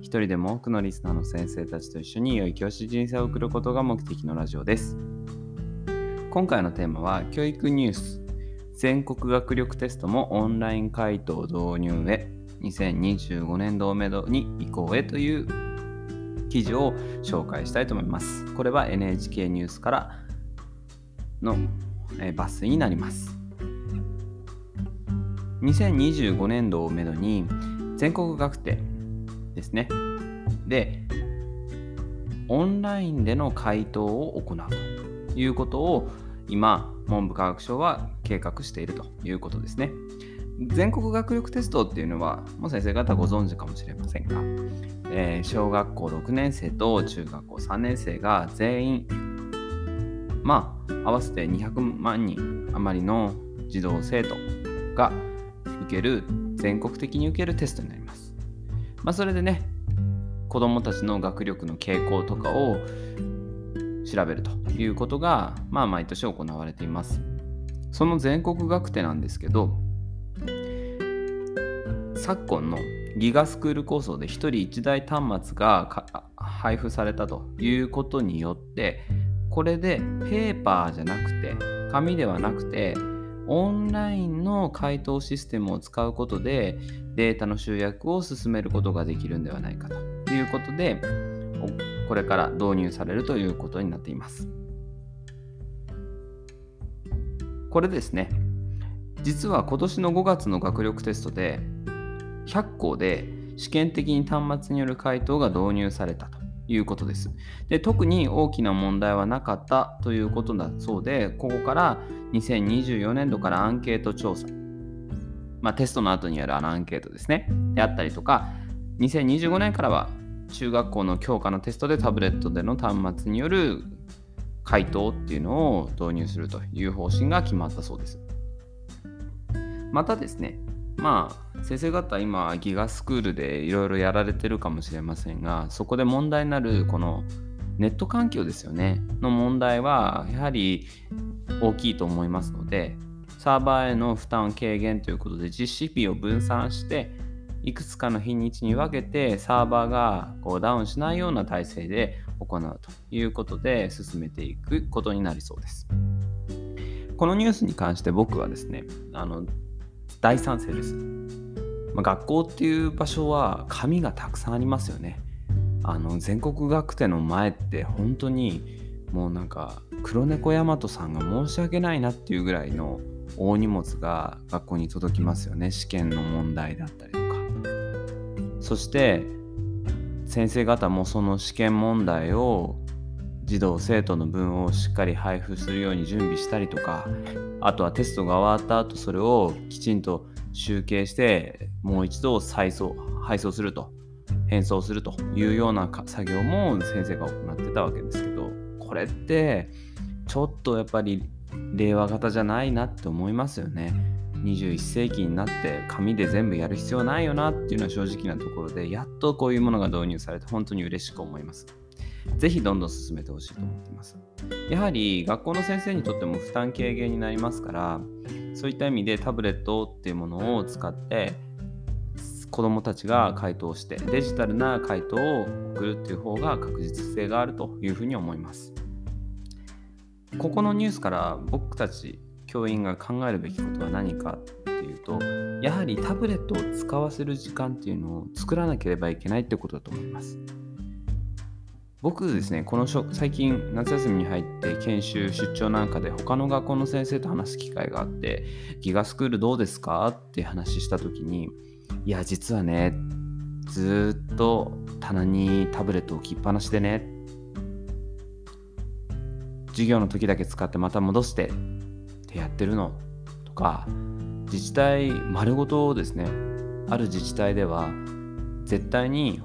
一人でも多くのリスナーの先生たちと一緒に良い教師人生を送ることが目的のラジオです。今回のテーマは教育ニュース全国学力テストもオンライン回答導入へ2025年度をめどに移行へという記事を紹介したいと思います。これは NHK ニュースからの抜粋になります。2025年度をめどに全国学定ですね。で、オンラインでの回答を行うということを今、文部科学省は計画しているということですね。全国学力テストっていうのは、もう先生方ご存知かもしれませんが、えー小学校6年生と中学校3年生が全員、まあ、合わせて200万人余りの児童生徒が受ける、全国的に受けるテストになります。まあ、それでね、子どもたちの学力の傾向とかを調べるということが、まあ、毎年行われています。その全国学手なんですけど、昨今のギガスクール構想で1人1台端末が配布されたということによって、これでペーパーじゃなくて、紙ではなくて、オンラインの回答システムを使うことでデータの集約を進めることができるんではないかということでこれから導入されるということになっています。これですね実は今年の5月の学力テストで100校で試験的に端末による回答が導入されたということです。で特に大きな問題はなかったということだそうで、ここから2024年度からアンケート調査、まあ、テストの後にやるあのアンケートですね、であったりとか、2025年からは中学校の教科のテストでタブレットでの端末による回答っていうのを導入するという方針が決まったそうです。またですね、まあ先生方今ギガスクールでいろいろやられてるかもしれませんがそこで問題になるこのネット環境ですよねの問題はやはり大きいと思いますのでサーバーへの負担軽減ということで実施日を分散していくつかの日にちに分けてサーバーがこうダウンしないような体制で行うということで進めていくことになりそうです。このニュースに関して僕はですねあの大賛成です。まあ、学校っていう場所は紙がたくさんありますよね。あの全国学手の前って本当にもうなんか黒猫大和さんが申し訳ないなっていうぐらいの大荷物が学校に届きますよね。試験の問題だったりとか。そして先生方もその試験問題を児童生徒の分をしっかり配布するように準備したりとか。あとはテストが終わった後それをきちんと集計してもう一度再送配送すると返送するというような作業も先生が行ってたわけですけどこれってちょっとやっぱり令和型じゃないなって思いますよね。21世紀になって紙で全部やる必要ないよなっていうのは正直なところでやっとこういうものが導入されて本当に嬉しく思います。ぜひどんどん進めてほしいと思っています。やはり学校の先生にとっても負担軽減になりますからそういった意味でタブレットっていうものを使って子どもたちが回答してデジタルな回答を送るっていう方が確実性があるというふうに思います。ここのニュースから僕たち教員が考えるべきことは何かっていうとやはりタブレットを使わせる時間っていうのを作らなければいけないってことだと思います。僕ですね、この最近夏休みに入って研修出張なんかで他の学校の先生と話す機会があってギガスクールどうですかって話した時にいや実はねずっと棚にタブレット置きっぱなしでね授業の時だけ使ってまた戻してってやってるのとか自治体丸ごとですね。ある自治体では絶対に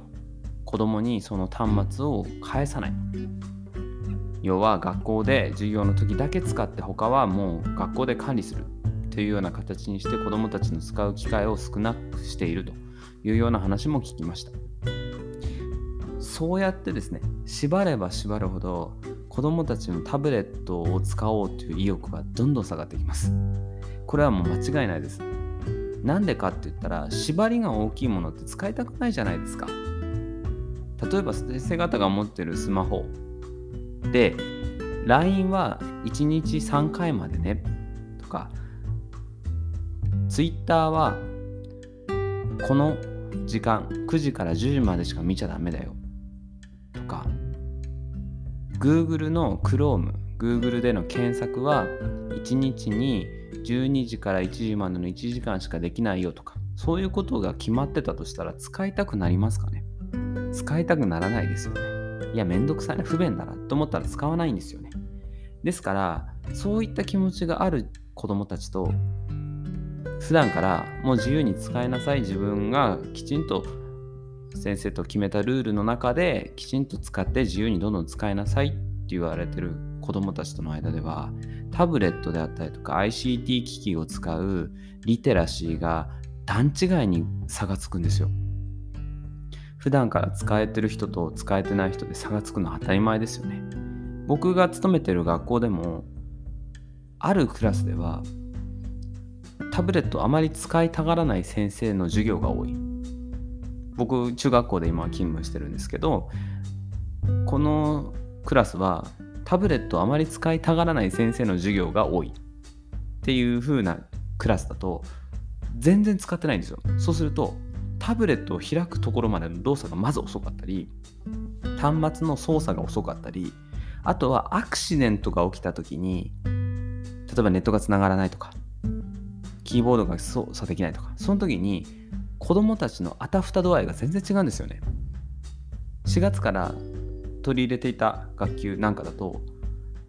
子供にその端末を返さない。要は学校で授業の時だけ使って他はもう学校で管理するというような形にして子どもたちの使う機会を少なくしているというような話も聞きました。そうやってですね縛れば縛るほど子どもたちのタブレットを使おうという意欲はどんどん下がってきます。これはもう間違いないです。なんでかって言ったら縛りが大きいものって使いたくないじゃないですか例えば先生方が持ってるスマホで LINE は1日3回までねとか Twitter はこの時間9時から10時までしか見ちゃダメだよとか Google の Chrome Google での検索は1日に12時から1時までの1時間しかできないよとかそういうことが決まってたとしたら使いたくなりますかね？使いたくならないですよねいや、めんどくさいな、不便だなと思ったら使わないんですよね。ですから、そういった気持ちがある子供たちと、普段からもう自由に使いなさい、自分がきちんと先生と決めたルールの中できちんと使って自由にどんどん使いなさいって言われてる子供たちとの間ではタブレットであったりとか ICT 機器を使うリテラシーが段違いに差がつくんですよ。普段から使えてる人と使えてない人で差がつくのは当たり前ですよね。僕が勤めてる学校でもあるクラスではタブレットあまり使いたがらない先生の授業が多い。僕中学校で今勤務してるんですけどこのクラスはタブレットあまり使いたがらない先生の授業が多いっていう風なクラスだと全然使ってないんですよ。そうするとタブレットを開くところまでの動作がまず遅かったり端末の操作が遅かったりあとはアクシデントが起きた時に例えばネットがつながらないとかキーボードが操作できないとかその時に子供たちのあたふた度合いが全然違うんですよね。4月から取り入れていた学級なんかだと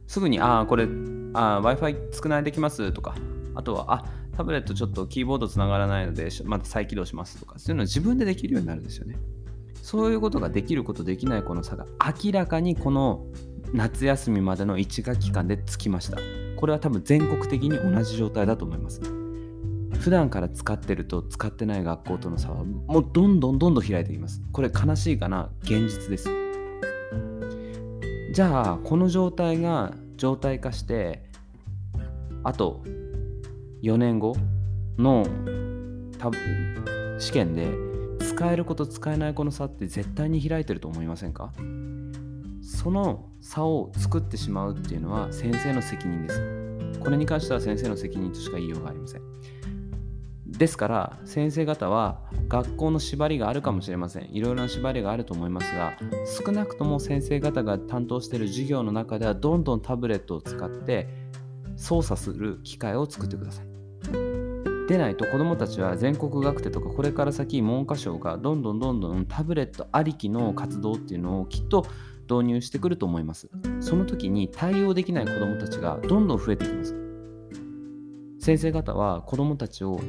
すぐにああこれ Wi-Fi 少ないできますとかあとはあタブレットちょっとキーボードつながらないので、また再起動しますとか、そういうのを自分でできるようになるんですよね。そういうことができることできないこの差が明らかにこの夏休みまでの1学期間でつきました。これは多分全国的に同じ状態だと思います。普段から使ってると使ってない学校との差はもうどんどんどんどん開いていきます。これ悲しいかな？現実です。じゃあこの状態が状態化してあと4年後の多分試験で使える子と使えない子の差って絶対に開いてると思いませんか？その差を作ってしまうっていうのは先生の責任です。これに関しては先生の責任としか言いようがありません。ですから先生方は学校の縛りがあるかもしれません。いろいろな縛りがあると思いますが少なくとも先生方が担当している授業の中ではどんどんタブレットを使って操作する機会を作ってください。でないと子どもたちは全国学手とかこれから先文科省がどんどんどんどんタブレットありきの活動っていうのをきっと導入してくると思います。その時に対応できない子どもたちがどんどん増えていきます。先生方は子どもたちを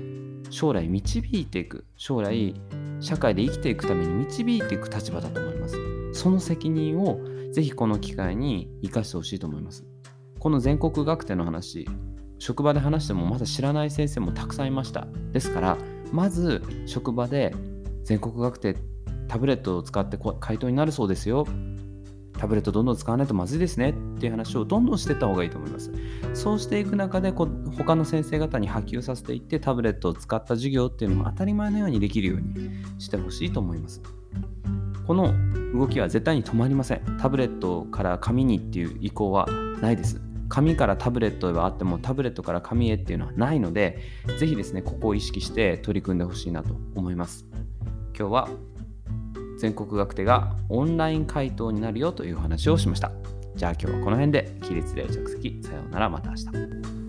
将来導いていく将来社会で生きていくために導いていく立場だと思います。その責任をぜひこの機会に生かしてほしいと思います。この全国学手の話職場で話してもまだ知らない先生もたくさんいましたですからまず職場で全国学手タブレットを使って回答になるそうですよタブレットどんどん使わないとまずいですねっていう話をどんどんしていった方がいいと思います。そうしていく中でこ他の先生方に波及させていってタブレットを使った授業っていうのも当たり前のようにできるようにしてほしいと思います。この動きは絶対に止まりません。タブレットから紙にっていう意向はないです。紙からタブレットではあってもタブレットから紙へっていうのはないのでぜひですねここを意識して取り組んでほしいなと思います。今日は全国学手がオンライン回答になるよという話をしました。じゃあ今日はこの辺で起立例着席。さようならまた明日。